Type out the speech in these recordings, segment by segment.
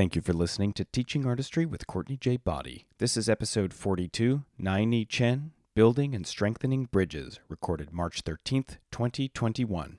Thank you for listening to Teaching Artistry with Courtney J. Boddie. This is episode 42, Nai-Ni Chen, Building and Strengthening Bridges, recorded March 13th, 2021.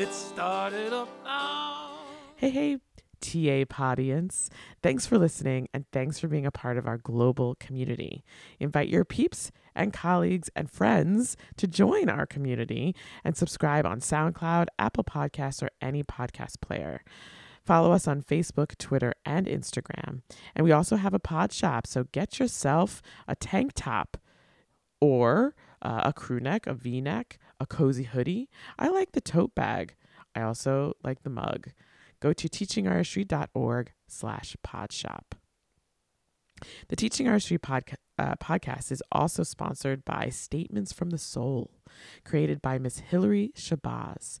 Let's start it up now. Hey, hey, TA Podience. Thanks for listening and thanks for being a part of our global community. Invite your peeps and colleagues and friends to join our community and subscribe on SoundCloud, Apple Podcasts, or any podcast player. Follow us on Facebook, Twitter, and Instagram. And we also have a pod shop, so get yourself a tank top or uh, a crew neck, a v neck, a cozy hoodie. I like the tote bag. I also like the mug. Go to teachingartistry.org slash podshop. The Teaching Artistry podca- uh, podcast is also sponsored by Statements from the Soul, created by Miss Hilary Shabazz.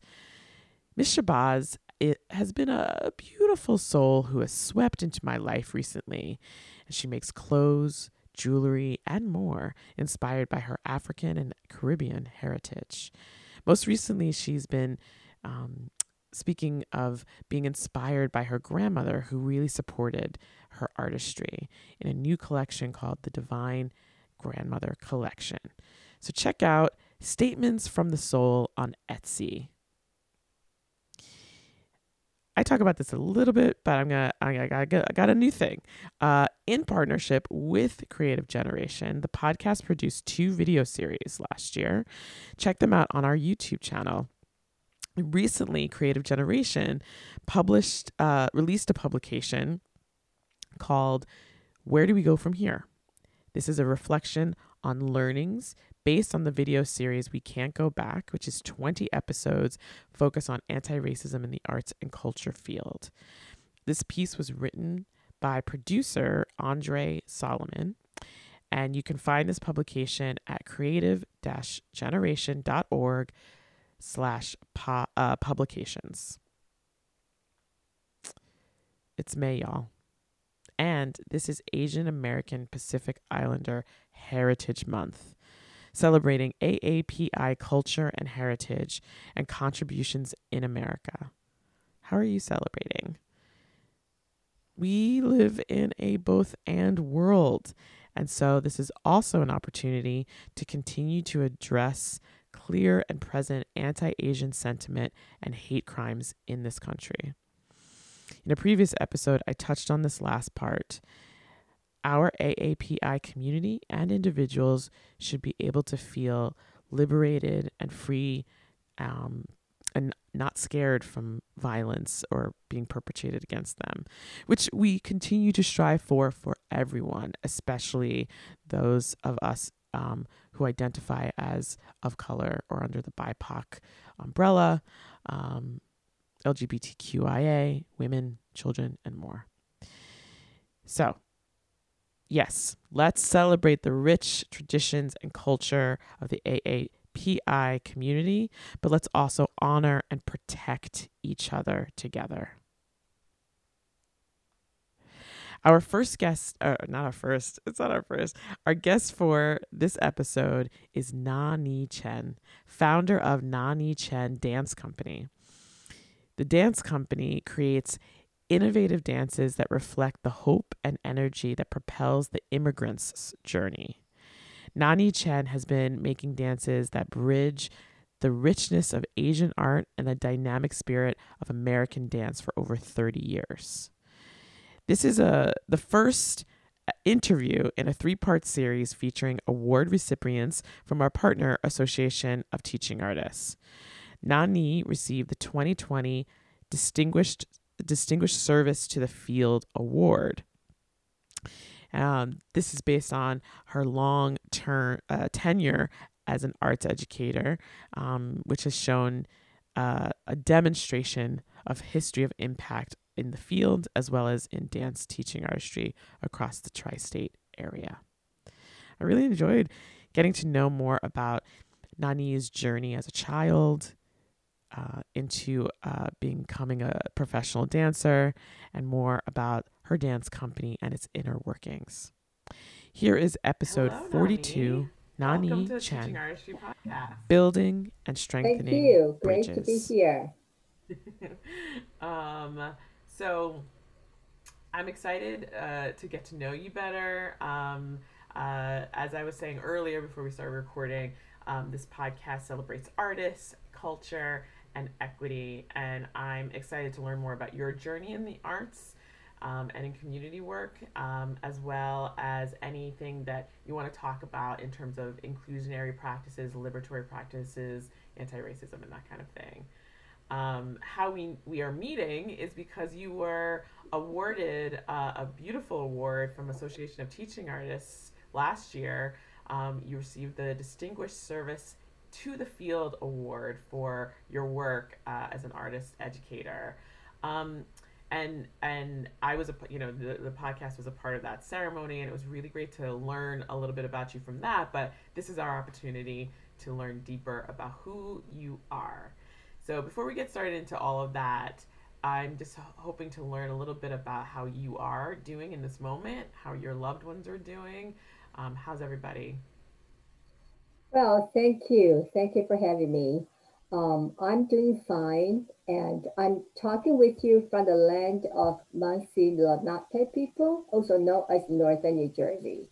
Miss Shabazz it has been a beautiful soul who has swept into my life recently, and she makes clothes, jewelry, and more inspired by her African and Caribbean heritage. Most recently, she's been um, speaking of being inspired by her grandmother, who really supported her artistry in a new collection called the Divine Grandmother Collection. So check out Statements from the Soul on Etsy. I talk about this a little bit, but I'm gonna I got, I got a new thing. Uh, in partnership with Creative Generation, the podcast produced two video series last year. Check them out on our YouTube channel. Recently, Creative Generation published uh, released a publication called "Where Do We Go From Here." This is a reflection on learnings based on the video series We Can't Go Back, which is 20 episodes focused on anti racism in the arts and culture field. This piece was written by producer Andre Solomon, and you can find this publication at creative generation.org slash uh, publications. It's May, y'all. And this is Asian American Pacific Islander Heritage Month celebrating AAPI culture and heritage and contributions in America. How are you celebrating? We live in a both and world. And so, this is also an opportunity to continue to address clear and present anti Asian sentiment and hate crimes in this country. In a previous episode, I touched on this last part our AAPI community and individuals should be able to feel liberated and free um, and not scared from violence or being perpetrated against them, which we continue to strive for for everyone, especially those of us um, who identify as of color or under the BIPOC umbrella, um, LGBTQIA, women, children, and more. So, yes, let's celebrate the rich traditions and culture of the AAPI community, but let's also honor and protect each other together. Our first guest, uh, not our first, it's not our first. Our guest for this episode is Nani Chen, founder of Nani Chen Dance Company. The dance company creates innovative dances that reflect the hope and energy that propels the immigrant's journey. Nani Chen has been making dances that bridge the richness of Asian art and the dynamic spirit of American dance for over 30 years. This is a the first uh, interview in a three-part series featuring award recipients from our partner Association of Teaching Artists. Nani received the 2020 Distinguished Distinguished Service to the Field Award. Um, this is based on her long term uh, tenure as an arts educator, um, which has shown uh, a demonstration of history of impact in the field as well as in dance teaching artistry across the tri-state area. I really enjoyed getting to know more about Nani's journey as a child, uh, into uh, becoming a professional dancer and more about her dance company and its inner workings. Here is episode Hello, 42 Nani, Nani Chen Building and Strengthening. Thank you. Great to be here. um, so I'm excited uh, to get to know you better. Um, uh, as I was saying earlier before we started recording, um, this podcast celebrates artists, culture, and equity. And I'm excited to learn more about your journey in the arts um, and in community work, um, as well as anything that you want to talk about in terms of inclusionary practices, liberatory practices, anti racism, and that kind of thing. Um, how we, we are meeting is because you were awarded uh, a beautiful award from Association of Teaching Artists last year. Um, you received the Distinguished Service to the Field Award for your work uh, as an artist educator. Um, and and I was a you know the, the podcast was a part of that ceremony and it was really great to learn a little bit about you from that but this is our opportunity to learn deeper about who you are so before we get started into all of that I'm just hoping to learn a little bit about how you are doing in this moment how your loved ones are doing um, how's everybody well, thank you. Thank you for having me. Um, I'm doing fine, and I'm talking with you from the land of Munsee Lenape people, also known as Northern New Jersey.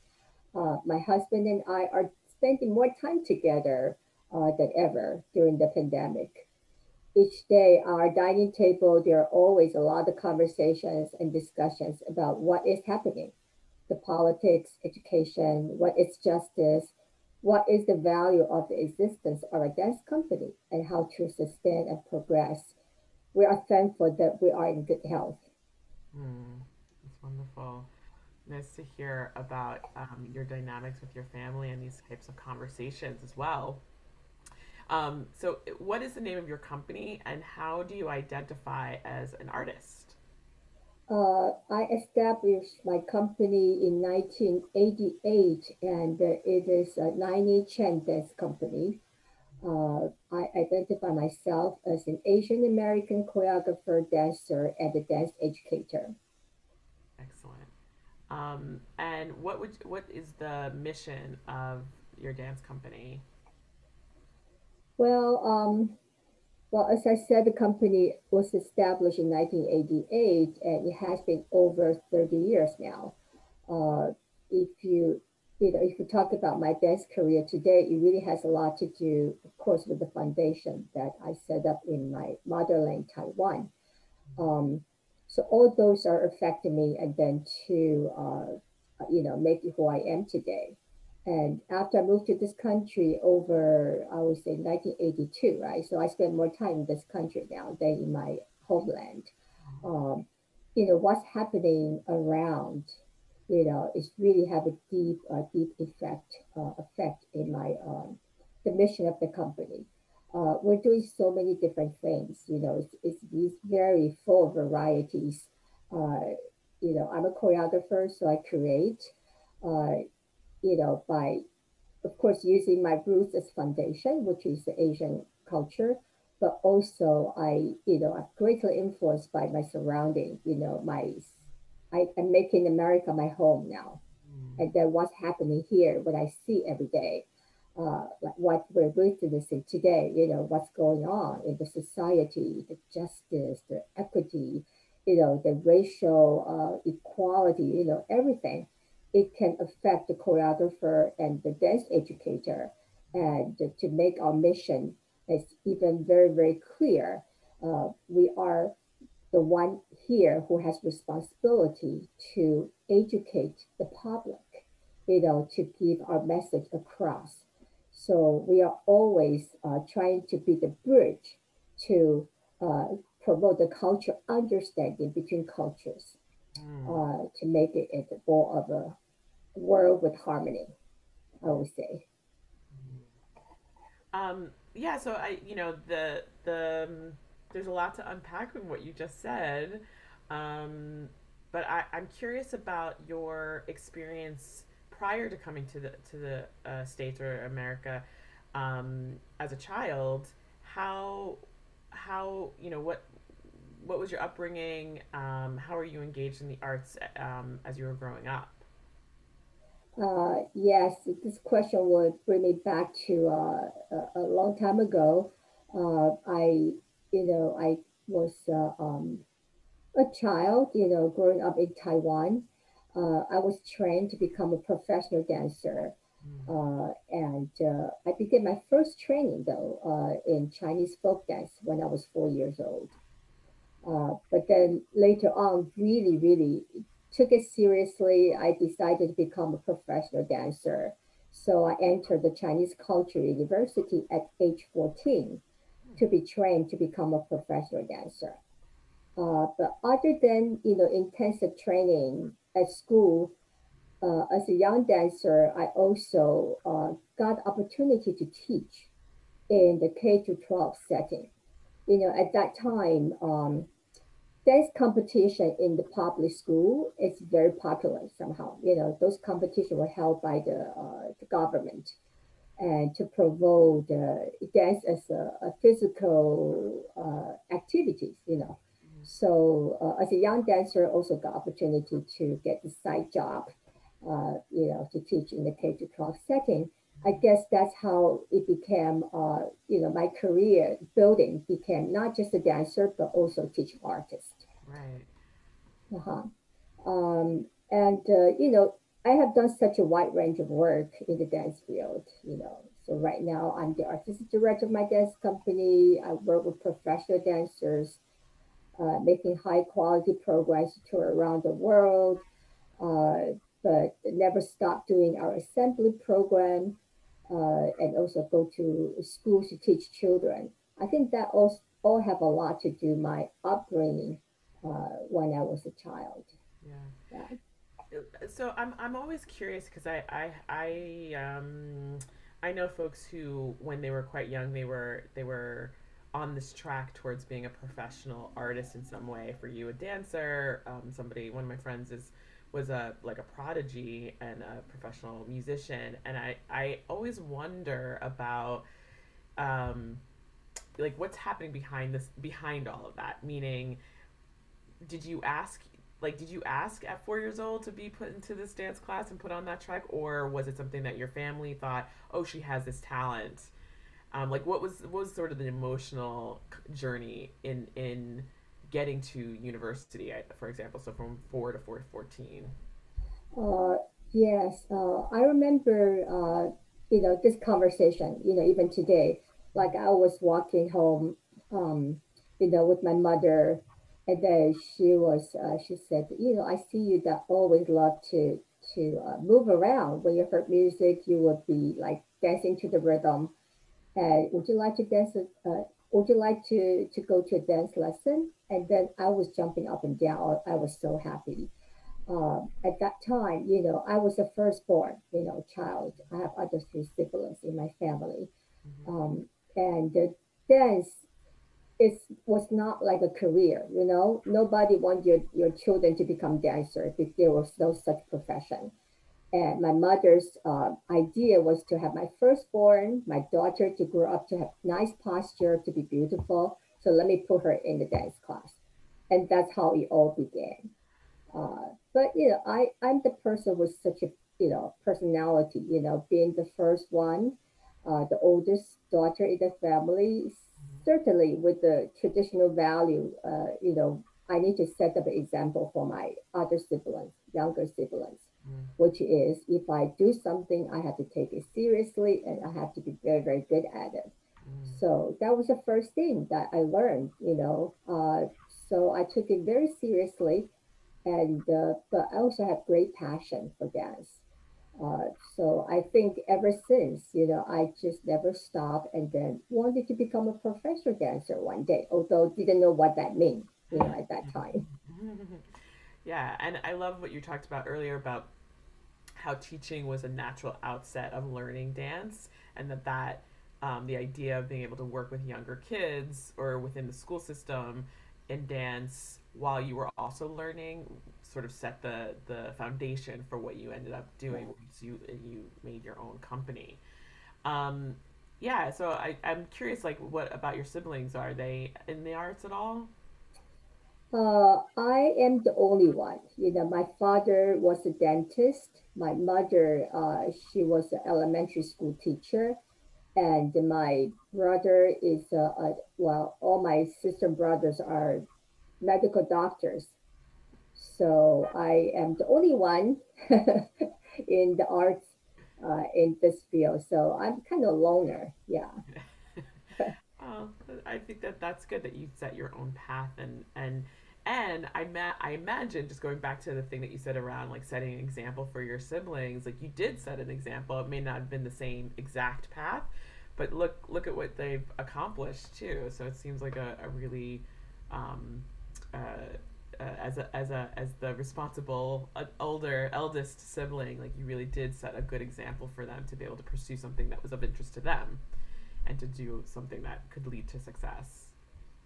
Uh, my husband and I are spending more time together uh, than ever during the pandemic. Each day, our dining table, there are always a lot of conversations and discussions about what is happening the politics, education, what is justice, what is the value of the existence of a dance company and how to sustain and progress. We are thankful that we are in good health. Mm, that's wonderful. Nice to hear about um, your dynamics with your family and these types of conversations as well. Um, so, what is the name of your company and how do you identify as an artist? Uh, I established my company in 1988, and uh, it is a Nani Chen Dance Company. Uh, I identify myself as an Asian American choreographer, dancer, and a dance educator. Excellent. Um, and what would what is the mission of your dance company? Well, um, well, as I said, the company was established in 1988 and it has been over 30 years now. Uh, if you, you know, if you talk about my dance career today, it really has a lot to do, of course, with the foundation that I set up in my motherland, Taiwan. Um, so all those are affecting me and then to, uh, you know, make who I am today. And after I moved to this country over, I would say 1982, right? So I spend more time in this country now than in my homeland. Um, you know, what's happening around, you know, is really have a deep, uh, deep effect, uh, effect in my, um, the mission of the company. Uh, we're doing so many different things, you know, it's, it's, it's very full varieties. Uh, you know, I'm a choreographer, so I create. You know, by, of course, using my roots as foundation, which is the Asian culture, but also I, you know, I'm greatly influenced by my surrounding, you know, my, I, am making America my home now. Mm. And then what's happening here, what I see every day, uh, like what we're witnessing today, you know, what's going on in the society, the justice, the equity, you know, the racial uh, equality, you know, everything, it can affect the choreographer and the dance educator. And to make our mission is even very, very clear, uh, we are the one here who has responsibility to educate the public, you know, to give our message across. So we are always uh, trying to be the bridge to uh, promote the culture understanding between cultures mm. uh, to make it, it more of a world with harmony, I would say. Um, yeah, so I, you know, the the um, there's a lot to unpack in what you just said, um, but I, I'm curious about your experience prior to coming to the to the uh, states or America um, as a child. How how you know what what was your upbringing? Um, how were you engaged in the arts um, as you were growing up? Uh, yes, this question would bring me back to uh, a, a, long time ago. Uh, I, you know, I was uh, um, a child, you know, growing up in Taiwan. Uh, I was trained to become a professional dancer. Mm. and I began my first training, though, in Chinese folk dance when I was four years old. But then later on, really, really took it seriously. I decided to become a professional dancer. So I entered the Chinese Culture University at age 14 to be trained to become a professional dancer. Uh, but other than you know intensive training at school, uh, as a young dancer, I also uh, got opportunity to teach in the K to 12 setting. You know, at that time, um, dance competition in the public school is very popular somehow. You know, those competitions were held by the, uh, the government and to promote uh, dance as a, a physical uh, activities, you know. Mm-hmm. So uh, as a young dancer, also got opportunity to get the side job, uh, you know, to teach in the K to 12 setting. I guess that's how it became, uh, you know, my career building became not just a dancer, but also teaching artist. Right. Uh-huh. Um, and, uh, you know, I have done such a wide range of work in the dance field, you know. So right now I'm the artistic director of my dance company. I work with professional dancers, uh, making high quality programs to tour around the world, uh, but never stop doing our assembly program uh, and also go to schools to teach children. I think that all, all have a lot to do my upbringing uh, when I was a child. Yeah. yeah. So I'm I'm always curious because I I I um I know folks who when they were quite young they were they were on this track towards being a professional artist in some way. For you, a dancer, um, somebody one of my friends is was a like a prodigy and a professional musician and i i always wonder about um like what's happening behind this behind all of that. Meaning did you ask like did you ask at four years old to be put into this dance class and put on that track? Or was it something that your family thought oh she has this talent? Um, like what was what was sort of the emotional journey in in getting to university, for example, so from 4 to 414? Uh, yes, uh, I remember, uh, you know, this conversation, you know, even today, like I was walking home, um, you know, with my mother, and then she was, uh, she said, you know, I see you that always love to to uh, move around. When you heard music, you would be like dancing to the rhythm. And would you like to dance? Would you like to to go to a dance lesson? And then I was jumping up and down. I was so happy. Um, at that time, you know, I was the firstborn, you know, child. I have other three siblings in my family. Mm-hmm. Um, and the dance is was not like a career, you know. Nobody wants your, your children to become dancers if there was no such profession. And my mother's uh, idea was to have my firstborn, my daughter, to grow up to have nice posture, to be beautiful. So let me put her in the dance class. And that's how it all began. Uh, but, you know, I, I'm the person with such a, you know, personality, you know, being the first one, uh, the oldest daughter in the family, certainly with the traditional value, uh, you know, I need to set up an example for my other siblings, younger siblings, Mm. which is if I do something, I have to take it seriously and I have to be very, very good at it. Mm. So that was the first thing that I learned, you know. Uh, so I took it very seriously, and uh, but I also have great passion for dance. Uh, so I think ever since, you know, I just never stopped and then wanted to become a professional dancer one day, although didn't know what that meant, you know, at that time. yeah, and I love what you talked about earlier about how teaching was a natural outset of learning dance, and that that um, the idea of being able to work with younger kids or within the school system in dance while you were also learning sort of set the the foundation for what you ended up doing once you you made your own company. Um, yeah, so I, I'm curious, like, what about your siblings? Are they in the arts at all? Uh, I am the only one. You know, my father was a dentist. My mother, uh, she was an elementary school teacher, and my brother is uh, uh, well, all my sister and brothers are medical doctors. So I am the only one in the arts uh, in this field. So I'm kind of loner. Yeah. Oh, I think that that's good that you set your own path and and and I ma- I imagine just going back to the thing that you said around like setting an example for your siblings, like you did set an example. It may not have been the same exact path, but look look at what they've accomplished too. So it seems like a, a really um, uh, uh, as a as a as the responsible uh, older eldest sibling, like you really did set a good example for them to be able to pursue something that was of interest to them, and to do something that could lead to success.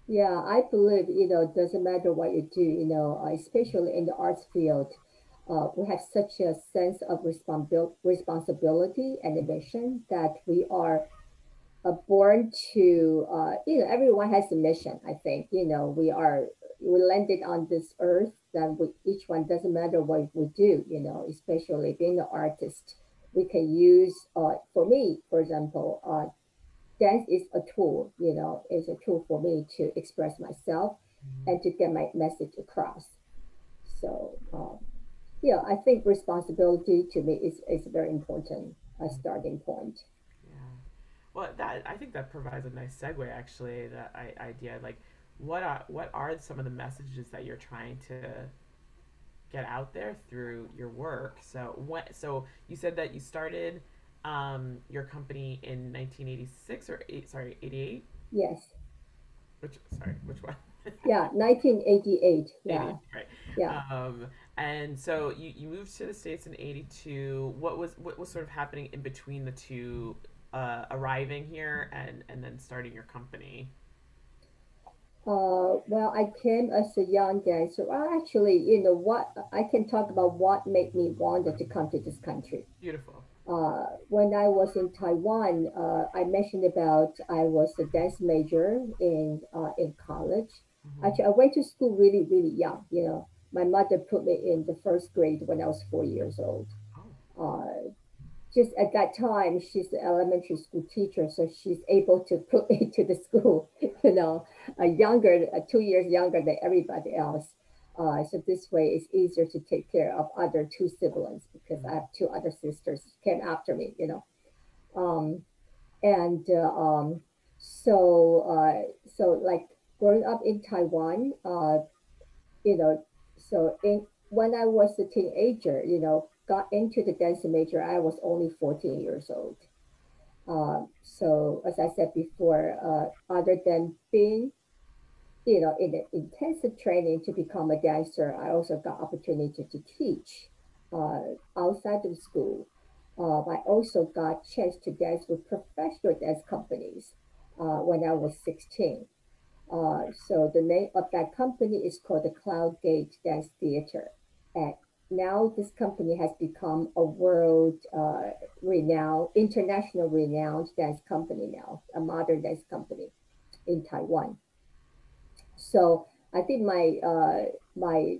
Yeah, I believe, you know, it doesn't matter what you do, you know, uh, especially in the arts field, uh, we have such a sense of responsibil- responsibility and mission that we are uh, born to, uh, you know, everyone has a mission, I think. You know, we are, we landed on this earth, that we, each one doesn't matter what we do, you know, especially being an artist. We can use, uh, for me, for example, uh, dance is a tool, you know, is a tool for me to express myself and to get my message across. So, um, yeah, I think responsibility to me is, is very important a starting point. Yeah. Well, that I think that provides a nice segue. Actually, that I, idea like what are what are some of the messages that you're trying to get out there through your work? So what? So you said that you started um, your company in 1986 or eight, sorry 88. Yes. Which sorry, which one? Yeah, 1988. Yeah. 88, right. Yeah. Um, and so you, you moved to the states in 82 what was what was sort of happening in between the two uh, arriving here and and then starting your company Uh, well, I came as a young dancer. Well, actually, you know what? I can talk about what made me wanted to come to this country. beautiful Uh, when I was in Taiwan, uh, I mentioned about I was a dance major in uh, in college. Mhm. Actually, I went to school really, really young. You know, my mother put me in the first grade when I was four years old. oh Uh, just at that time, she's an elementary school teacher, so she's able to put me to the school. You know, uh, younger, uh, two years younger than everybody else. Uh, so this way, it's easier to take care of other two siblings because I have two other sisters came after me. You know, um, and uh, um, so uh, so like growing up in Taiwan, uh, you know, so in when I was a teenager, you know, got into the dance major, I was only 14 years old. Uh, so as I said before, uh, other than being, you know, in the intensive training to become a dancer, I also got opportunity to teach uh, outside of school. Uh, I also got chance to dance with professional dance companies uh, when I was 16. Uh, so the name of that company is called the Cloud Gate Dance Theater. And now this company has become a world uh, renowned, international renowned dance company now, a modern dance company in Taiwan. So I think my uh, my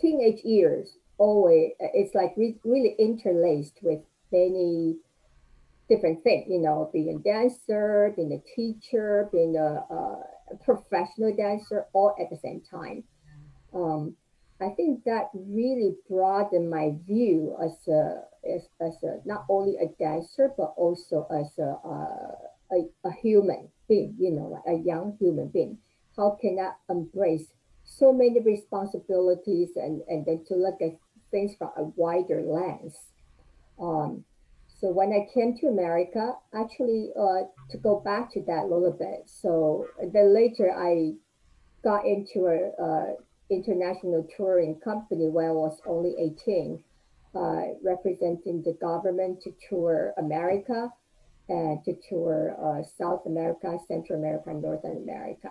teenage years always it's like re- really interlaced with many different things. You know, being a dancer, being a teacher, being a, a professional dancer, all at the same time. Um, I think that really broadened my view as a as, as a not only a dancer but also as a, uh, a, a human being, you know, like a young human being. How can I embrace so many responsibilities and, and then to look at things from a wider lens? Um, so when I came to America, actually, uh, to go back to that a little bit. So then later I got into a, international touring company when I was only 18, uh, representing the government to tour America and to tour uh, South America, Central America, and Northern America.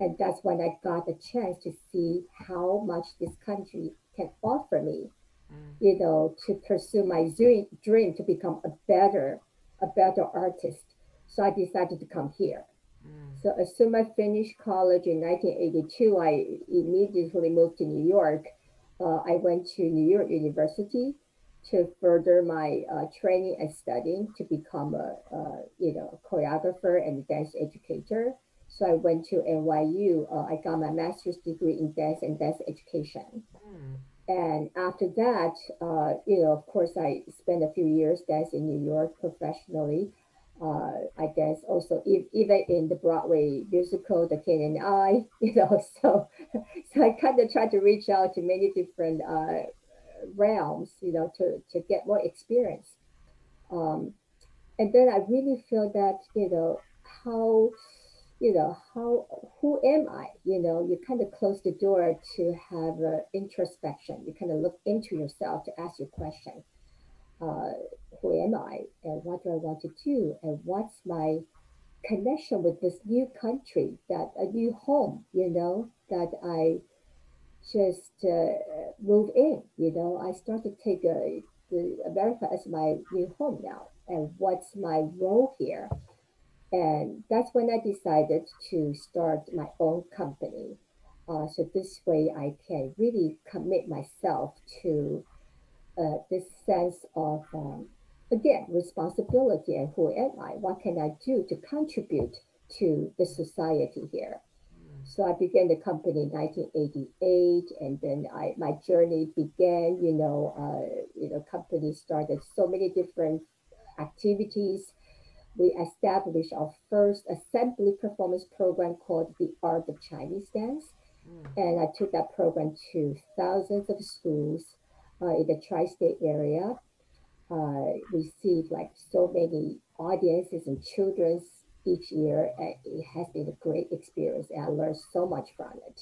And that's when I got the chance to see how much this country can offer me, mm. you know, to pursue my dream dream to become a better, a better artist. So I decided to come here. Mm. So as soon as I finished college in 1982, I immediately moved to New York. Uh, I went to New York University to further my uh, training and studying to become a, a, you know choreographer and dance educator. So I went to NYU. Uh, I got my master's degree in dance and dance education. Mm. And after that, uh, you know, of course, I spent a few years dancing in New York professionally uh, I guess also if, even in the Broadway musical, The King and I, you know, so so I kind of tried to reach out to many different uh, realms, you know, to to get more experience. Um, and then I really feel that you know how you know how who am I? You know, you kind of close the door to have introspection. You kind of look into yourself to ask your question uh, who am I and what do I want to do and what's my connection with this new country that a new home you know that I just uh, move in you know I start to take a, the America as my new home now and what's my role here and that's when I decided to start my own company uh, so this way I can really commit myself to uh, this sense of um, again responsibility and who am I? What can I do to contribute to the society here? So I began the company in 1988, and then I my journey began. You know, uh, you know, company started so many different activities. We established our first assembly performance program called the Art of Chinese Dance, mm. and I took that program to thousands of schools uh, in the tri-state area uh, receive like so many audiences and children's each year. And it has been a great experience and I learned so much from it.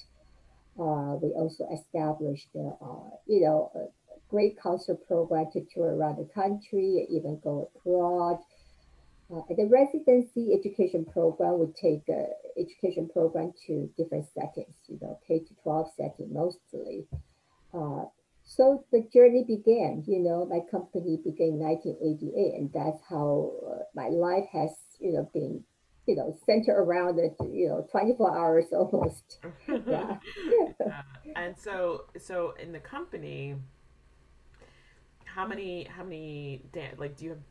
Uh, we also established, uh, you know, a great concert program to tour around the country, even go abroad. Uh, the residency education program would take uh, education program to different settings, you know, K to 12 setting mostly. Uh, so the journey began, you know, my company began in 1988, and that's how uh, my life has, you know, been, you know, centered around it, you know, 24 hours almost. yeah. uh, and so, so in the company, how many, how many, dan- like, do you have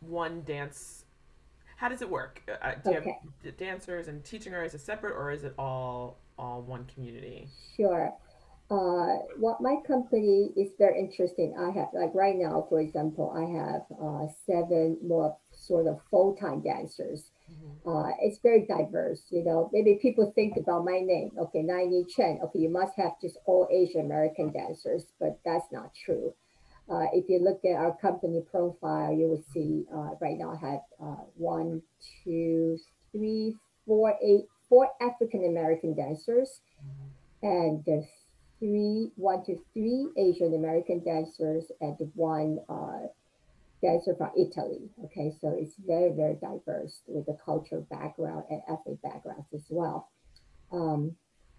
one dance? How does it work? Uh, do you okay. have dancers and teaching artists separate, or is it all, all one community? Sure uh, what my company is very interesting. I have like right now, for example, I have uh, seven more sort of full-time dancers. Mm-hmm. Uh, it's very diverse. You know, maybe people think about my name. Okay, Nai-Ni Chen. Okay, you must have just all Asian American dancers, but that's not true. Uh, if you look at our company profile, you will see uh, right now I have uh, one, two, three, four, eight, four African American dancers, mm-hmm. and there's three, one to three Asian American dancers and one uh, dancer from Italy. Okay, so it's very, very diverse with the cultural background and ethnic backgrounds as well. Um,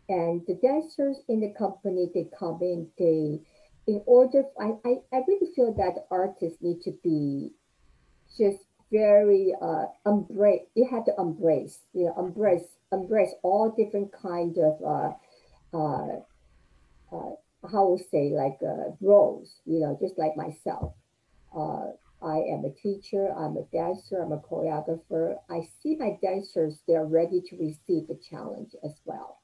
and the dancers in the company, they come in, they, in order, I, I, I really feel that artists need to be just very uh, embrace, you have to embrace, you know, embrace, embrace all different kind of uh, uh, uh, how we say like uh, roles, you know, just like myself. Uh, I am a teacher, I'm a dancer, I'm a choreographer. I see my dancers, they're ready to receive the challenge as well.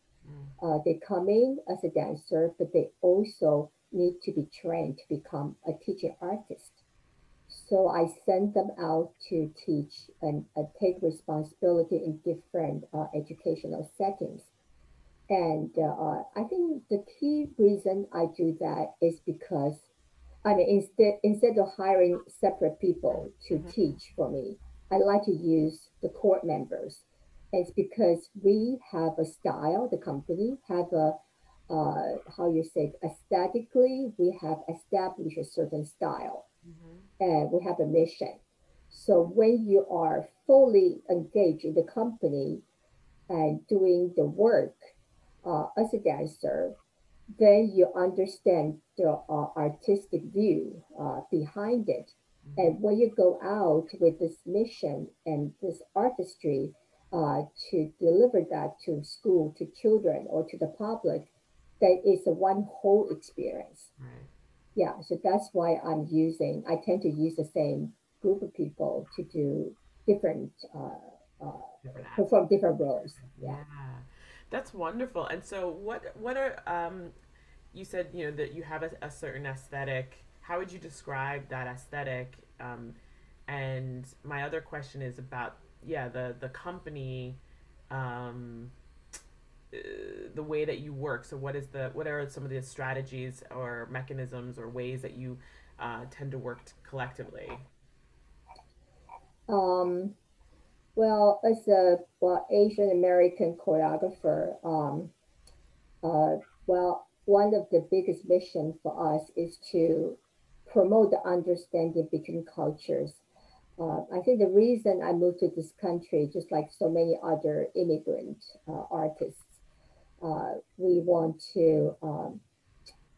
Uh, they come in as a dancer, but they also need to be trained to become a teaching artist. So I send them out to teach and uh, take responsibility in different uh, educational settings. And uh, I think the key reason I do that is because, I mean, instead instead of hiring separate people to mm-hmm. teach for me, I like to use the court members. It's because we have a style, the company have a, uh, how you say, aesthetically, we have established a certain style mm-hmm. and we have a mission. So when you are fully engaged in the company and doing the work uh, as a dancer, then you understand the uh, artistic view uh, behind it. Mm-hmm. And when you go out with this mission and this artistry uh, to deliver that to school, to children, or to the public, that is a one whole experience. Right. Yeah, so that's why I'm using, I tend to use the same group of people to do different, uh, uh, different perform different roles. Yeah. yeah. That's wonderful. And so, what what are um, you said you know that you have a, a certain aesthetic. How would you describe that aesthetic? Um, and my other question is about yeah the the company, um, uh, the way that you work. So what is the what are some of the strategies or mechanisms or ways that you uh, tend to work collectively? Um, well, as a well Asian American choreographer, um, uh, well, one of the biggest missions for us is to promote the understanding between cultures. Uh, I think the reason I moved to this country, just like so many other immigrant uh, artists, uh, we want to um,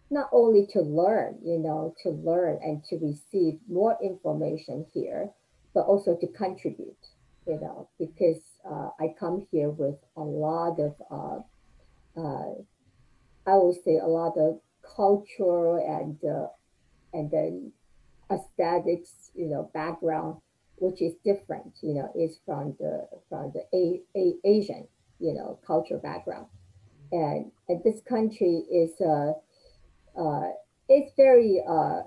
not only to learn, you know, to learn and to receive more information here, but also to contribute you know, because uh, I come here with a lot of, uh, uh, I would say a lot of cultural and uh, and then aesthetics, you know, background, which is different, you know, is from the from the a, a Asian, you know, cultural background, and and this country is uh, uh, it's very uh,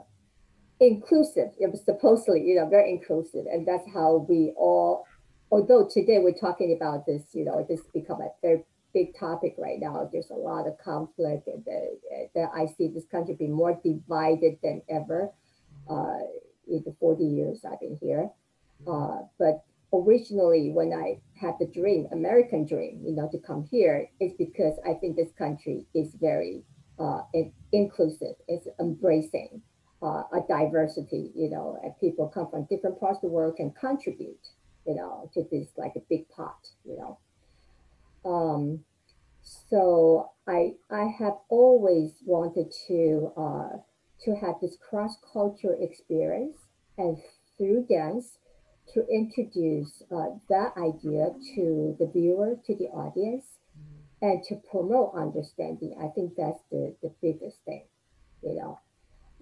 inclusive. It was supposedly, you know, very inclusive, and that's how we all although today we're talking about this, you know, this become a very big topic right now. There's a lot of conflict, and that I see this country be more divided than ever. Uh, in the 40 years I've been here, uh, but originally when I had the dream, American dream, you know, to come here, is because I think this country is very uh, inclusive. It's embracing uh, a diversity, you know, and people come from different parts of the world can contribute you know, to this like a big pot, you know. Um, so I I have always wanted to uh, to have this cross cultural experience, and through dance, to introduce uh, that idea to the viewer, to the audience, and to promote understanding. I think that's the the biggest thing, you know.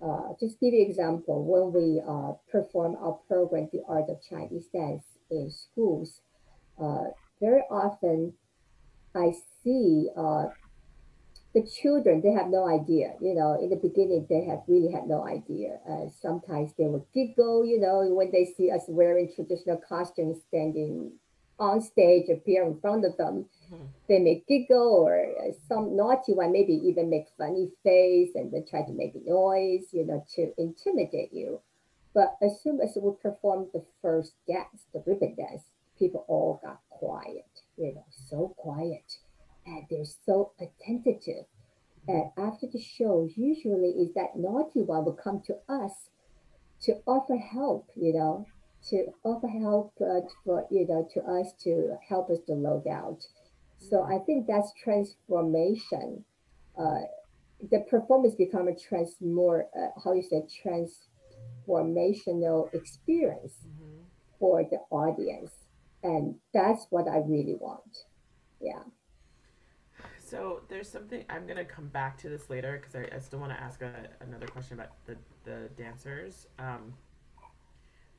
Uh, just give you example when we uh, perform our program, the art of Chinese dance in schools, uh, very often I see uh, the children, they have no idea. You know, in the beginning, they have really had no idea. Uh, sometimes they will giggle, you know, when they see us wearing traditional costumes standing on stage, appear in front of them. Mm-hmm. They may giggle, or some naughty one maybe even make funny face and then try to make noise, you know, to intimidate you. But as soon as we performed the first dance, the ribbon dance, people all got quiet, you know, so quiet. And they're so attentive. And after the show, usually is that naughty one will come to us to offer help, you know, to offer help uh, for, you know, to us to help us to load out. So I think that's transformation. Uh, the performance become a trans more, uh, how you say, transformational experience mm-hmm. for the audience. And that's what I really want. Yeah. So there's something I'm gonna come back to this later because I, I, still want to ask a, another question about the the dancers. Um,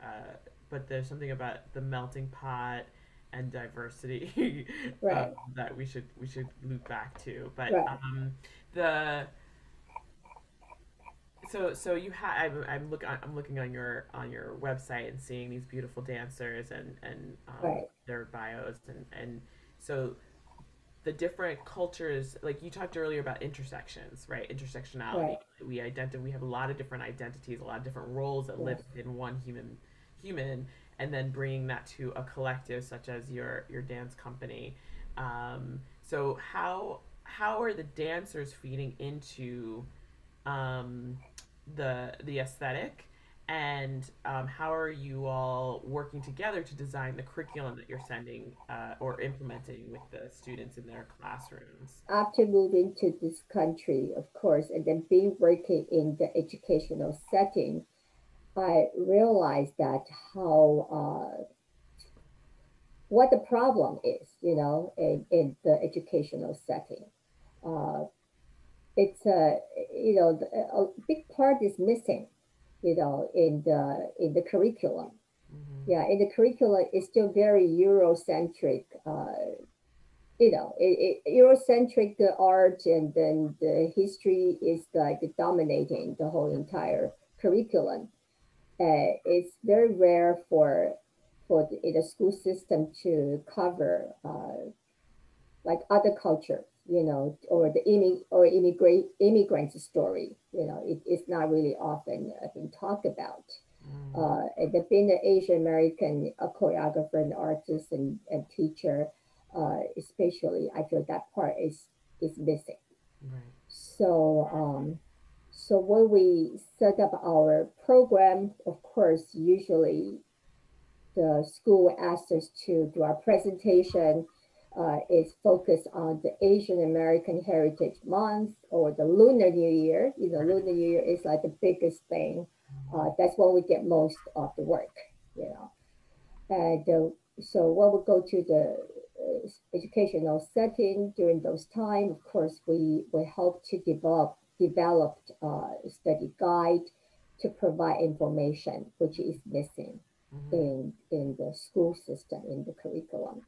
uh, but there's something about the melting pot and diversity Right. um, that we should we should loop back to. But Right. um, the so so you have I'm, I'm look I'm looking on your on your website and seeing these beautiful dancers and and um, Right. their bios and and so the different cultures like you talked earlier about intersections right? Intersectionality Right. we identify we have a lot of different identities a lot of different roles that live in one human human and then bringing that to a collective such as your your dance company. Um, so how how are the dancers feeding into um, the the aesthetic and um, how are you all working together to design the curriculum that you're sending uh, or implementing with the students in their classrooms After moving to this country, of course, and then being working in the educational setting, I realized that how uh, what the problem is, you know, in, in the educational setting. Uh, it's a you know a big part is missing, you know, in the in the curriculum. Mhm. Yeah, in the curriculum, it's still very Eurocentric. Uh, you know, it, it, Eurocentric the art and then the history is like dominating the whole entire curriculum. Uh, it's very rare for for the, the school system to cover uh, like other cultures, you know, or the immi- or immigrant immigrants story. You know, it, it's not really often uh, been talked about Mm. uh, and being an Asian American a choreographer and artist and, and teacher, uh, especially, I feel that part is is missing. right So, um, so when we set up our program, of course, usually the school asks us to do our presentation. Uh, is focused on the Asian American Heritage Month or the Lunar New Year. You know, Lunar New Year is like the biggest thing uh, that's when we get most of the work, you know. And uh, so when we go to the uh, educational setting during those time, of course, we, we help to develop developed uh, study guide to provide information which is missing Mhm. in, in the school system, in the curriculum.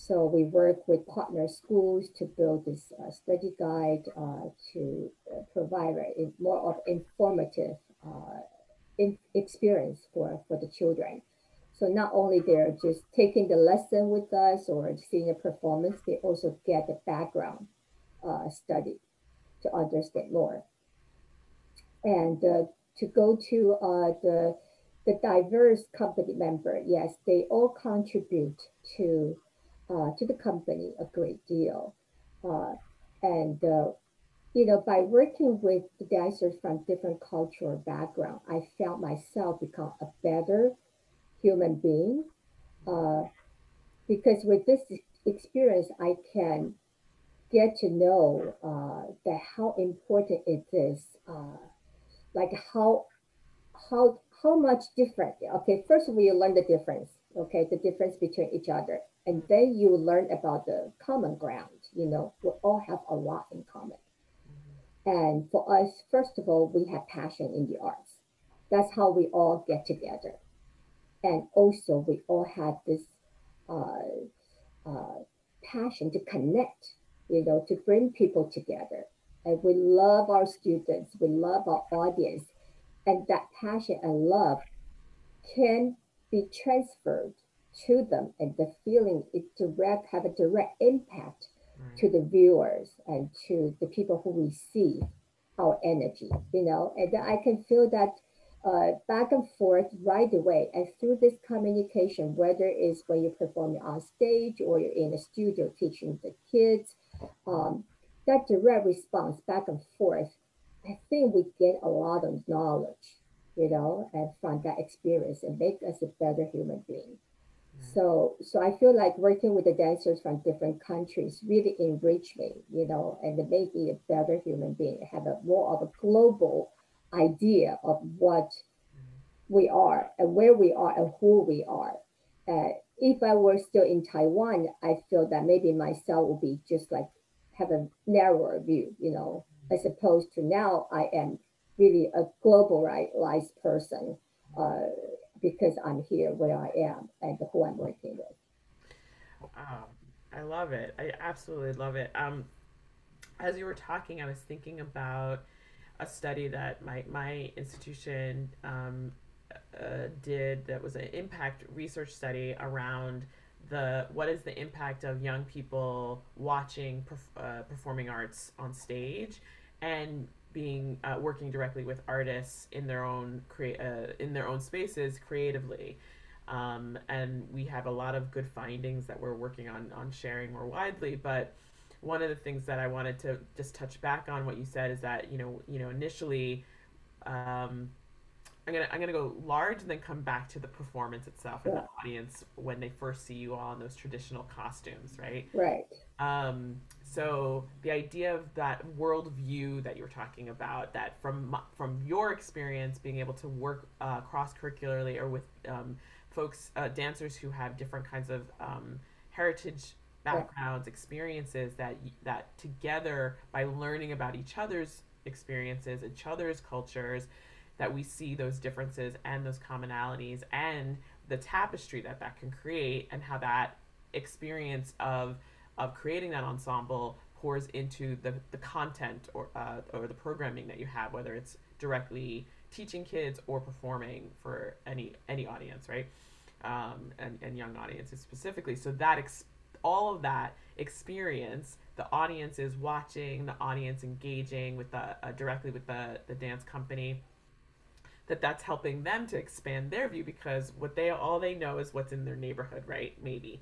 So we work with partner schools to build this uh, study guide uh, to uh, provide a, more of informative uh, in, experience for, for the children. So not only they're just taking the lesson with us or seeing a performance, they also get the background uh, study to understand more. And to go to the the diverse company member, yes, they all contribute to uh, to the company a great deal. Uh, and uh, you know, by working with dancers from different cultural background, I felt myself become a better human being. Uh, because with this experience, I can get to know uh, that how important it is, uh, like how how how much different. Okay, first of all, you learn the difference. Okay, the difference between each other, and then you learn about the common ground. You know, we all have a lot in common. And for us, first of all, we have passion in the arts. That's how we all get together. And also, we all have this uh, uh, passion to connect, you know, to bring people together. And we love our students, we love our audience. And that passion and love can be transferred to them, and the feeling it direct have a direct impact Right. to the viewers and to the people who receive our energy, you know, and I can feel that uh, back and forth right away. And through this communication, whether it's when you're performing on stage or you're in a studio teaching the kids, um, that direct response back and forth, I think we get a lot of knowledge, you know, and from that experience and make us a better human being. So, so I feel like working with the dancers from different countries really enrich me, you know, and it made me a better human being, have a more of a global idea of what we are and where we are and who we are. Uh, if I were still in Taiwan, I feel that maybe myself would be just like have a narrower view, you know, as opposed to now I am really a globalized person uh, because I'm here where I am and who I'm working with. Um, I love it. I absolutely love it. Um, as you were talking, I was thinking about a study that my my institution um, uh, did that was an impact research study around the what is the impact of young people watching perf- uh, performing arts on stage and being uh, working directly with artists in their own create uh, in their own spaces creatively um, and we have a lot of good findings that we're working on on sharing more widely but one of the things that I wanted to just touch back on what you said is that you know you know initially um, I'm gonna I'm gonna go large and then come back to the performance itself and the audience when they first see you all in those traditional costumes, right? Right. Um, so the idea of that worldview that you were talking about, that from from your experience being able to work uh, cross curricularly or with um, folks uh, dancers who have different kinds of um, heritage backgrounds, experiences that that together by learning about each other's experiences, each other's cultures that we see those differences and those commonalities and the tapestry that that can create and how that experience of of creating that ensemble pours into the, the content or uh, or the programming that you have whether it's directly teaching kids or performing for any any audience right? Um, and, and young audiences specifically. So that ex- all of that experience the audience is watching the audience engaging with the uh, directly with the the dance company that that's helping them to expand their view because what they all they know is what's in their neighborhood right? Maybe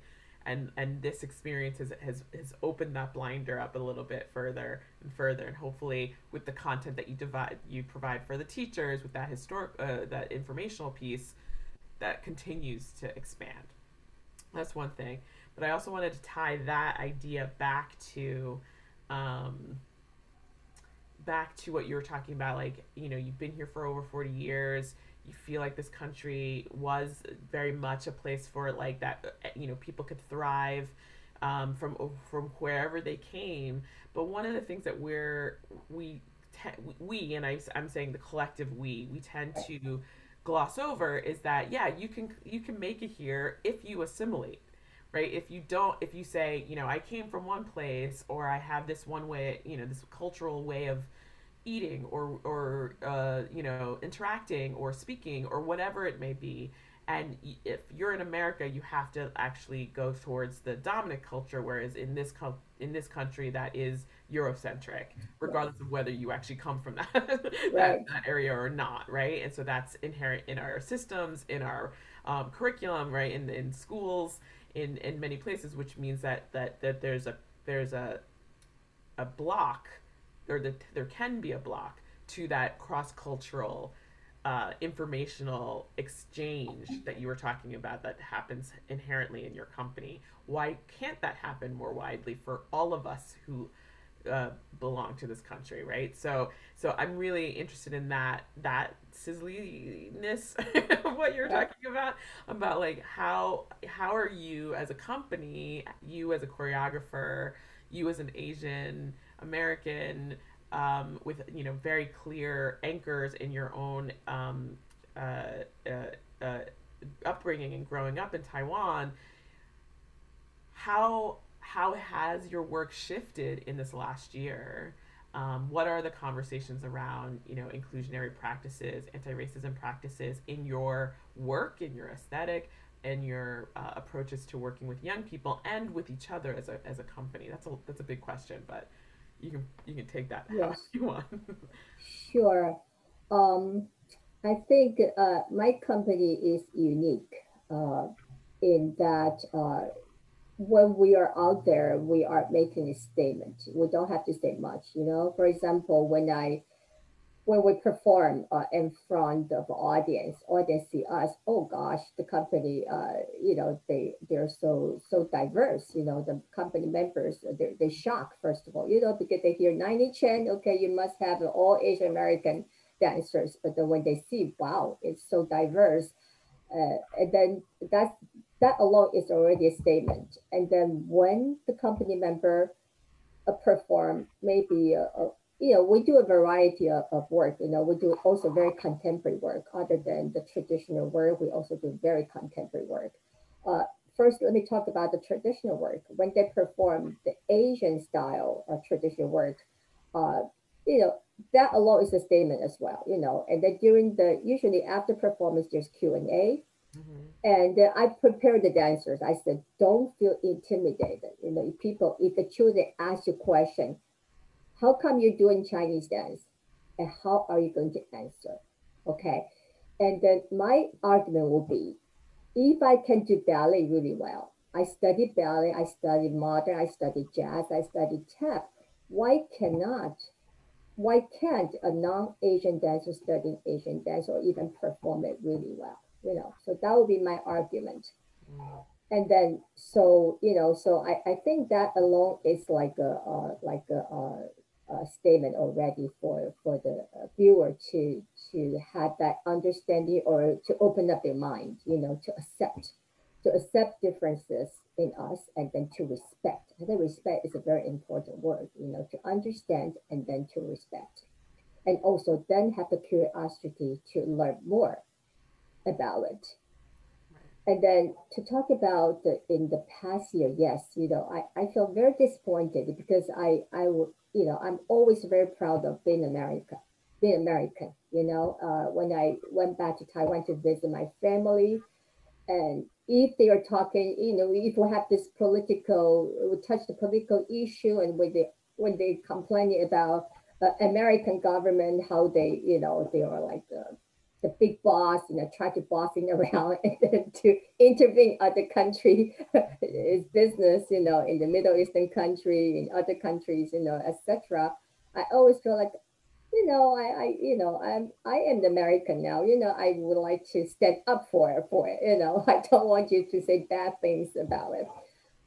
and and this experience has, has has opened that blinder up a little bit further and further. And hopefully with the content that you divide you provide for the teachers with that historic uh, that informational piece that continues to expand. That's one thing. But i also wanted to tie that idea back to um, back to what you were talking about like you know you've been here for over 40 years feel like this country was very much a place for like that you know people could thrive um, from from wherever they came. But one of the things that we're we te- we and I, i'm saying the collective we we tend to gloss over is that yeah you can you can make it here if you assimilate right? If you don't if you say you know i came from one place or i have this one way you know this cultural way of eating or or uh, you know interacting or speaking or whatever it may be. And if you're in america you have to actually go towards the dominant culture whereas in this co- in this country that is eurocentric regardless of whether you actually come from that, Right. that that area or not right? And so that's inherent in our systems in our um, curriculum right? In in schools in in many places which means that that that there's a there's a a block or that there can be a block to that cross cultural uh, informational exchange that you were talking about that happens inherently in your company. Why can't that happen more widely for all of us who uh, belong to this country, right? So, so I'm really interested in that that sizzliness of what you're Yeah. talking about about like how how are you as a company, you as a choreographer, you as an Asian American um, with you know very clear anchors in your own um, uh, uh, uh, upbringing and growing up in Taiwan. How how has your work shifted in this last year? Um, what are the conversations around you know inclusionary practices, anti-racism practices in your work, in your aesthetic, and your uh, approaches to working with young people and with each other as a as a company? That's a that's a big question, but you can you can take that Yes. you want. Sure. Um, I think uh, my company is unique uh, in that uh, when we are out there, we are making a statement. We don't have to say much, you know. For example, when I when we perform uh, in front of audience, or they see us. Oh gosh, the company, uh, you know, they they're so so diverse. You know, the company members they're, they shock first of all, you know, because they hear Nai-Ni Chen, okay, you must have all Asian American dancers, but then when they see, wow, it's so diverse, uh, and then that's that alone is already a statement. And then when the company member uh, perform maybe a, uh, you know we do a variety of, of work you know we do also very contemporary work other than the traditional work we also do very contemporary work uh, first, let me talk about the traditional work. When they perform the Asian style of traditional work, uh, you know, that alone is a statement as well, you know. And then during the usually after performance, there's Q and A, mm-hmm. and uh, I prepared the dancers. I said, don't feel intimidated. You know, if people, if the children ask you question, how come you're doing Chinese dance, and how are you going to answer? Okay, and then my argument will be, if I can do ballet really well, I studied ballet, I studied modern, I studied jazz, I studied tap. Why cannot why can't a non-Asian dancer study Asian dance or even perform it really well? You know, so that would be my argument. Mm. And then, so you know, so I, I think that alone is like a uh, like a, uh, a, statement already for for the uh, viewer to to have that understanding or to open up their mind, you know, to accept to accept differences in us and then to respect. I think respect is a very important word, you know, to understand and then to respect. And also then have the curiosity to learn more about it. And then to talk about the, in the past year, yes, you know, I, I feel very disappointed because I, I would, you know, I'm always very proud of being American, being American, you know, uh, when I went back to Taiwan to visit my family. And if they are talking, you know, if we have this political, we touch the political issue, and when they when they complaining about uh, American government, how they, you know, they are like the, the big boss, you know, try to bossing around to intervene other country business, you know, in the Middle Eastern country, in other countries, you know, etc. I always feel like you know, I, I, you know, I'm, I am the American now. You know, I would like to stand up for it, for it. You know, I don't want you to say bad things about it.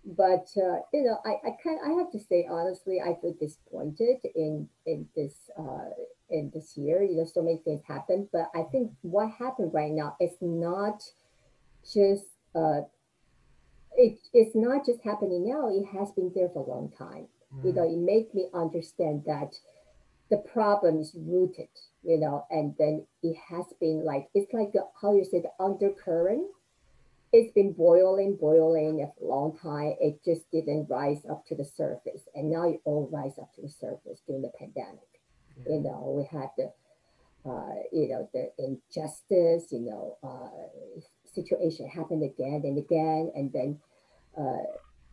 But uh, you know, I, I can I have to say honestly, I feel disappointed in in this uh, in this year. You know, so many things happened. But I think what happened right now is not just uh, it, it's not just happening now. It has been there for a long time. Mm. You know, it made me understand that the problem is rooted, you know, and then it has been like, it's like the, how you say the undercurrent. It's been boiling, boiling a long time. It just didn't rise up to the surface. And now it all rise up to the surface during the pandemic. You know, we had the, uh, you know, the injustice, you know, uh, situation happened again and again. And then, uh,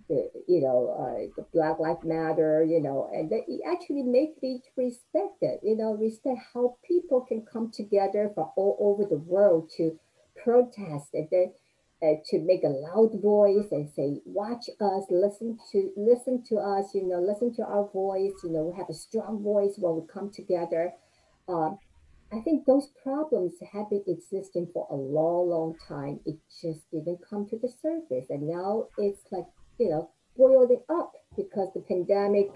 the, you know, uh, the Black Lives Matter, you know, and that it actually make me respect it, you know, respect how people can come together from all over the world to protest and then uh, to make a loud voice and say, watch us, listen to listen to us, you know, listen to our voice, you know, we have a strong voice when we come together. Um, I think those problems have been existing for a long, long time. It just didn't come to the surface. And now it's like you know, boiling up because the pandemic,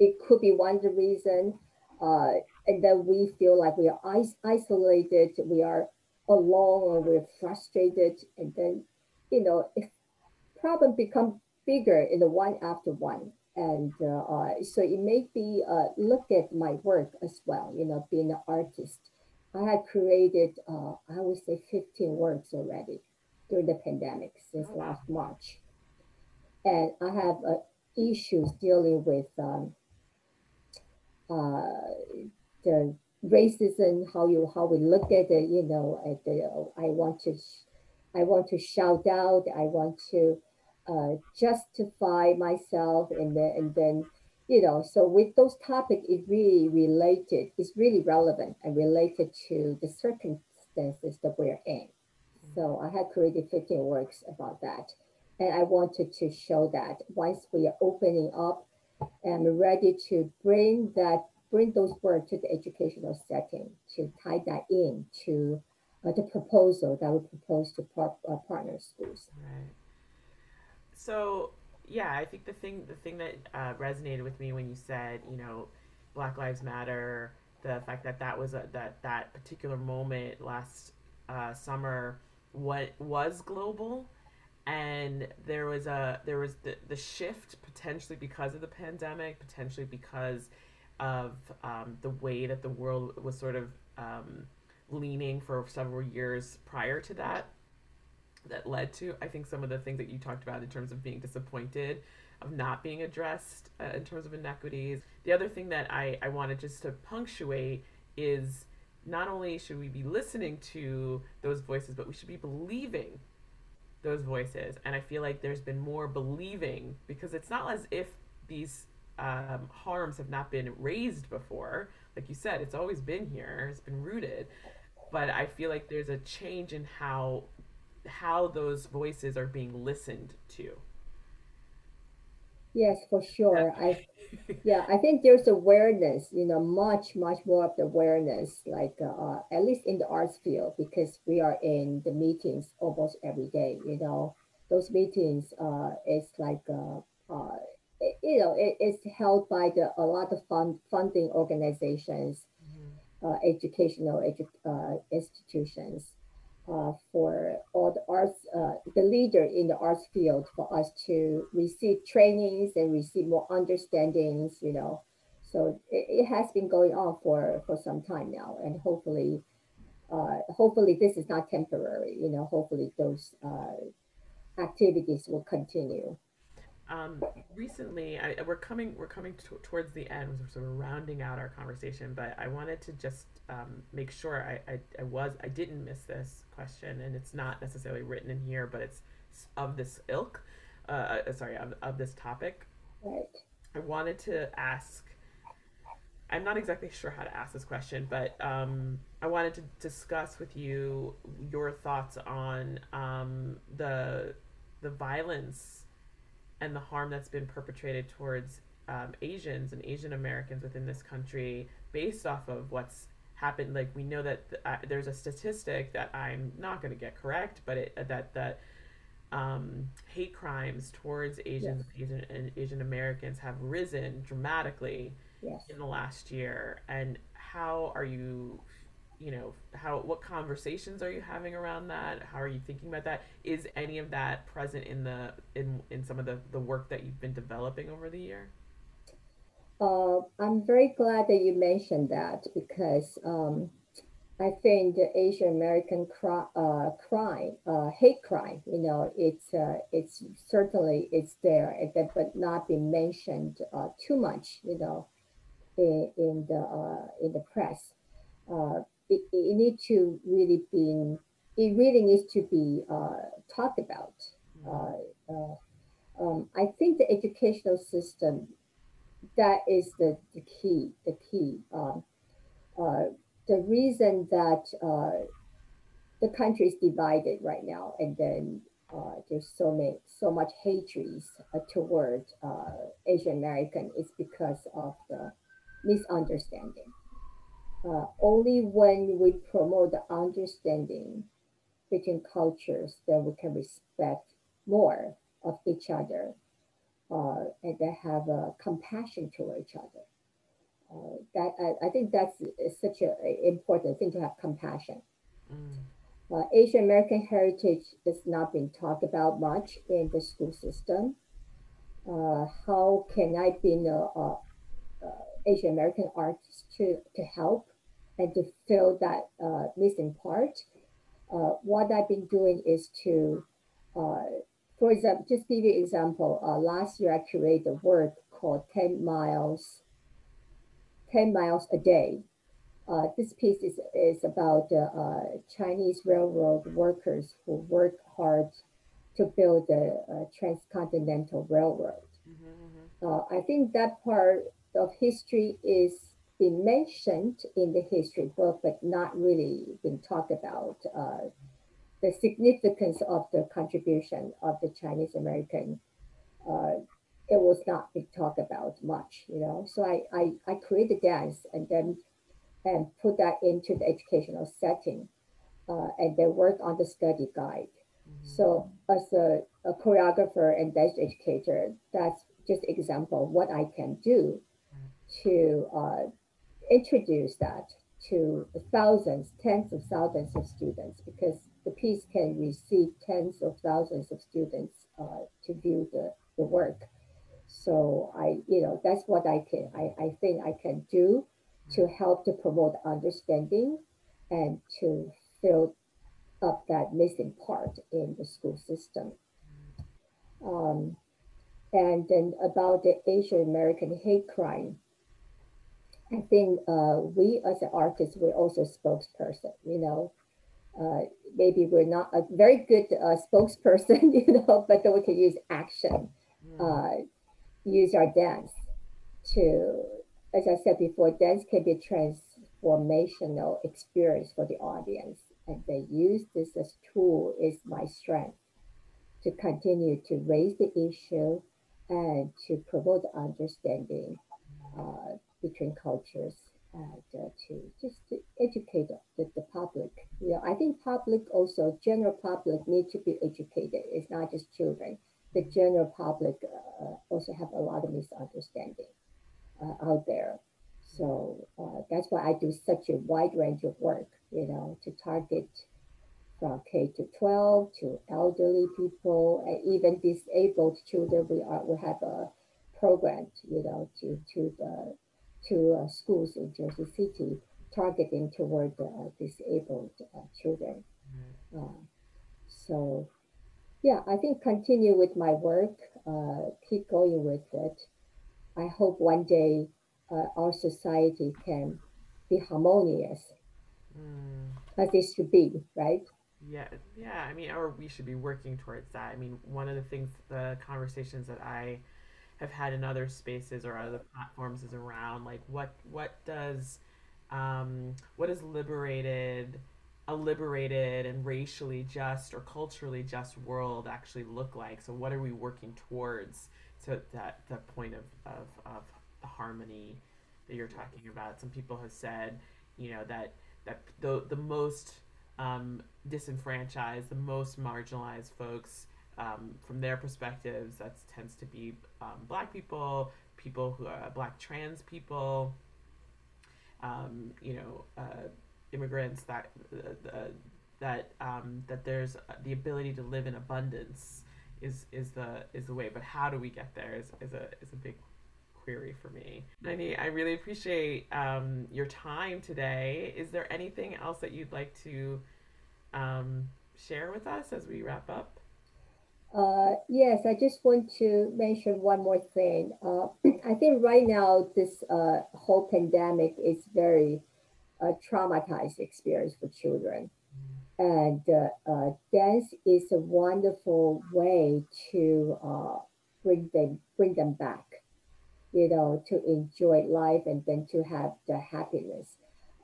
it could be one of the reason. Uh, and then we feel like we are is- isolated, we are alone, or we're frustrated. And then, you know, if problem become bigger in the one after one. And uh, uh, so it made me uh, look at my work as well, you know, being an artist. I had created, uh, I would say 15 works already during the pandemic since last March and I have uh, issues dealing with um, uh, the racism, how you how we look at it. You know, at the, I want to, I want to shout out. I want to uh, justify myself, and then and then, you know. So with those topics, it really related. It's really relevant and related to the circumstances that we're in. So I had created 15 works about that. And I wanted to show that once we are opening up and ready to bring that, bring those words to the educational setting, to tie that in to uh, the proposal that we propose to par- uh, partner schools. Right. So yeah, I think the thing the thing that uh, resonated with me when you said, you know, Black Lives Matter, the fact that that was a, that that particular moment last uh, summer, what was global and there was a there was the, the shift potentially because of the pandemic potentially because of um, the way that the world was sort of um, leaning for several years prior to that that led to I think some of the things that you talked about in terms of being disappointed of not being addressed uh, in terms of inequities. The other thing that I, I wanted just to punctuate is not only should we be listening to those voices, but we should be believing those voices. And I feel like there's been more believing because it's not as if these um, harms have not been raised before. Like you said, it's always been here, it's been rooted. But I feel like there's a change in how how those voices are being listened to. Yes, for sure. I yeah, I think there's awareness, you know, much, much more of the awareness, like uh, at least in the arts field, because we are in the meetings almost every day, you know. Those meetings, uh, it's like, uh, uh, it, you know, it, it's held by the a lot of fund, funding organizations. Uh, educational edu- uh, institutions uh, for all the arts, uh, the leader in the arts field for us to receive trainings and receive more understandings, you know. So it, it has been going on for, for some time now, and hopefully, hopefully this is not temporary. You know, hopefully those activities will continue. Um, recently, I, we're coming we're coming t- towards the end, so we're rounding out our conversation. But I wanted to just um, make sure I, I, I was I didn't miss this question, and it's not necessarily written in here, but it's of this ilk. Uh, uh, sorry, of, of this topic. Right. I wanted to ask. I'm not exactly sure how to ask this question, but um, I wanted to discuss with you your thoughts on um, the the violence and the harm that's been perpetrated towards um, Asians and Asian Americans within this country based off of what's happened. Like we know that th- uh, there's a statistic that I'm not going to get correct, but it, that that um, hate crimes towards Asians yes. Asian, and Asian Americans have risen dramatically yes. in the last year. And how are you you know how what conversations are you having around that? How are you thinking about that? Is any of that present in the in in some of the the work that you've been developing over the year? Uh, i'm very glad that you mentioned that because um, i think the asian american uh, crime uh, hate crime you know it's uh, it's certainly it's there but not being mentioned uh, too much you know in, in the uh, in the press it, it needs to really be it really needs to be uh, talked about. Uh, uh, um, I think the educational system that is the, the key. The key. Um, uh, the reason that uh, the country is divided right now, and then uh, there's so many, so much hatred toward Asian American, is because of the misunderstanding uh, only when we promote the understanding between cultures that we can respect more of each other uh, and then have a compassion toward each other. Uh, that I, I, think that's such an important thing to have compassion. Mm. Uh, Asian American heritage has not been talked about much in the school system. Uh, how can I be an uh, Asian American artist to, to help and to fill that uh, missing part. Uh, what I've been doing is to, uh, for example, just give you an example. Uh, last year I created a work called 10 miles, 10 miles a day. Uh, this piece is, is about uh, Chinese railroad workers who work hard to build the transcontinental railroad. Mm-hmm, mm-hmm. I think that part of history is been mentioned in the history book, but not really been talked about. Uh, the significance of the contribution of the Chinese American, uh, it was not been talked about much, you know. So I, I, I created dance and then and put that into the educational setting, uh, and then worked on the study guide. Mm-hmm. So as a, a choreographer and dance educator, that's just example of what I can do to uh, introduce that to thousands, tens of thousands of students because the piece can receive tens of thousands of students uh, to view the, the work. So I, you know, that's what I can, I, I think I can do to help to promote understanding and to fill up that missing part in the school system. Um, and then about the Asian American hate crime, I think uh, we as an artist, we're also spokesperson, you know. Uh, maybe we're not a very good uh, spokesperson, you know, but then we can use action, uh, use our dance to, as I said before, dance can be a transformational experience for the audience. And they use this as tool is my strength to continue to raise the issue and to promote understanding between cultures and uh, to just to educate the, the public. You know, I think public also, general public need to be educated. It's not just children. The general public uh, also have a lot of misunderstanding uh, out there. So uh, that's why I do such a wide range of work, you know, to target from K to 12 to elderly people and even disabled children. We are we have a program, you know, to to the to uh, schools in Jersey City targeting toward the uh, disabled uh, children. Uh, so, yeah, I think continue with my work, uh, keep going with it. I hope one day uh, our society can be harmonious Mm. as it should be, right? Yeah, yeah. I mean, or we should be working towards that. I mean, one of the things, the conversations that I have had in other spaces or other platforms is around like what what does um, what does liberated a liberated and racially just or culturally just world actually look like? So what are we working towards to that the point of of, of the harmony that you're talking about? Some people have said, you know, that that the the most um, disenfranchised, the most marginalized folks, um, from their perspectives, that tends to be um, black people, people who are black trans people, um, you know, uh, immigrants. That uh, that um, that there's the ability to live in abundance is is the is the way. But how do we get there? Is, is a is a big query for me. Nai-Ni, I really appreciate um, your time today. Is there anything else that you'd like to um, share with us as we wrap up? Uh, yes, I just want to mention one more thing. Uh, I think right now this uh, whole pandemic is very uh, traumatized experience for children, and uh, dance is a wonderful way to bring them bring them back. You know, to enjoy life and then to have the happiness.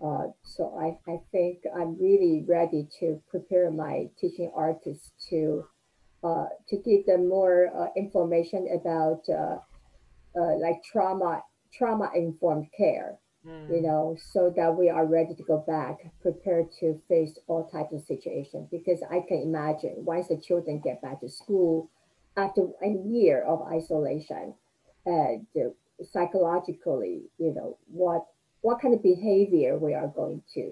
Uh, so I, I think I'm really ready to prepare my teaching artists to to give them more uh, information about uh, uh, like trauma trauma informed care Mm. you know so that we are ready to go back prepared to face all types of situations because i can imagine once the children get back to school after a year of isolation and uh, psychologically you know what what kind of behavior we are going to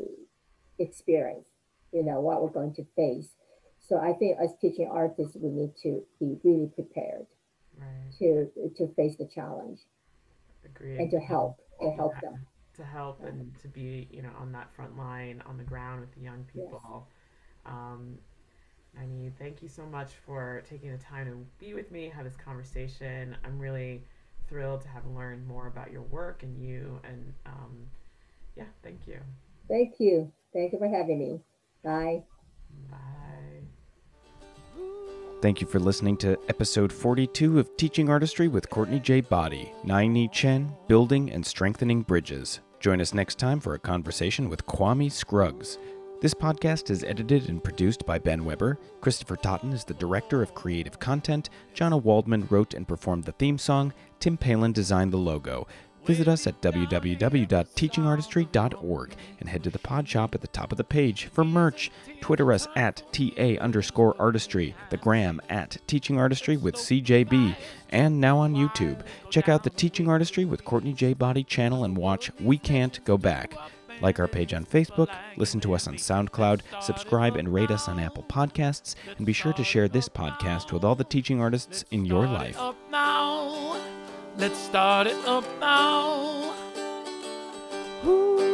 experience you know what we're going to face so I think as teaching artists, we need to be really prepared Right. to to face the challenge Agree. and to help to help Yeah. them. to help and to be you know on that front line on the ground with the young people um I mean, thank you so much for taking the time to be with me, have this conversation. I'm really thrilled to have learned more about your work and you. And um, yeah, thank you. Thank you. Thank you for having me. Bye. Bye. Thank you for listening to episode 42 of Teaching Artistry with Courtney J. Boddie, Nai-Ni Chen, Building and Strengthening Bridges. Join us next time for a conversation with Kwame Scruggs. This podcast is edited and produced by Ben Weber. Christopher Totten is the director of creative content. Jonna Waldman wrote and performed the theme song. Tim Palin designed the logo. Visit us at www.teachingartistry.org and head to the pod shop at the top of the page for merch. Twitter us at TA underscore artistry, the gram at Teaching Artistry with CJB, and now on YouTube. Check out the Teaching Artistry with Courtney J. Boddie channel and watch We Can't Go Back. Like our page on Facebook, listen to us on SoundCloud, subscribe and rate us on Apple Podcasts, and be sure to share this podcast with all the teaching artists in your life. Let's start it up now. Ooh.